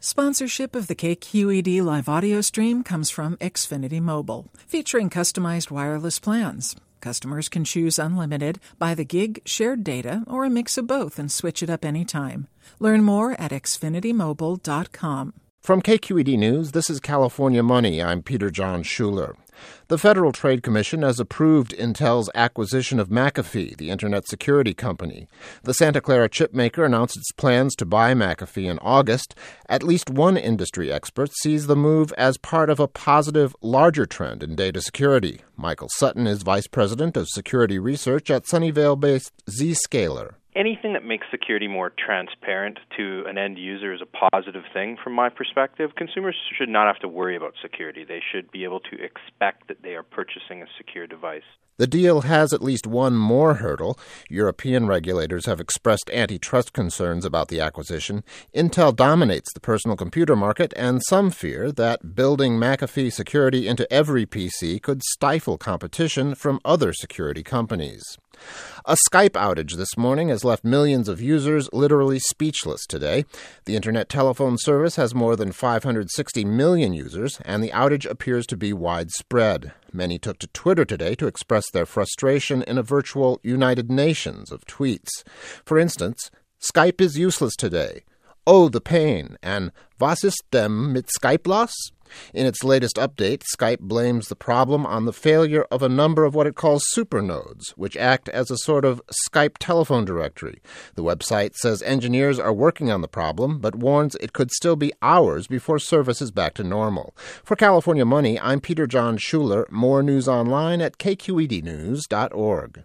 Sponsorship of the KQED live audio stream comes from Xfinity Mobile, featuring customized wireless plans. Customers can choose unlimited, by the gig, shared data, or a mix of both and switch it up anytime. Learn more at xfinitymobile.com. From KQED News, this is California Money. I'm Peter Jon Shuler. The Federal Trade Commission has approved Intel's acquisition of McAfee, the internet security company. The Santa Clara chipmaker announced its plans to buy McAfee in August. At least one industry expert sees the move as part of a positive, larger trend in data security. Michael Sutton is vice president of security research at Sunnyvale based Zscaler anything that makes security more transparent to an end user is a positive thing from my perspective. Consumers should not have to worry about security. They should be able to expect that they are purchasing a secure device. The deal has at least one more hurdle. European regulators have expressed antitrust concerns about the acquisition. Intel dominates the personal computer market, and some fear that building McAfee security into every PC could stifle competition from other security companies. A Skype outage this morning has left millions of users literally speechless today. The Internet telephone service has more than 560 million users, and the outage appears to be widespread. Many took to Twitter today to express their frustration in a virtual United Nations of tweets. For instance, Skype is useless today. Oh, the pain, and was ist dem mit Skype los? In its latest update, Skype blames the problem on the failure of a number of what it calls supernodes, which act as a sort of Skype telephone directory. The website says engineers are working on the problem, but warns it could still be hours before service is back to normal. For California Money, I'm Peter Jon Shuler. More news online at kqednews.org.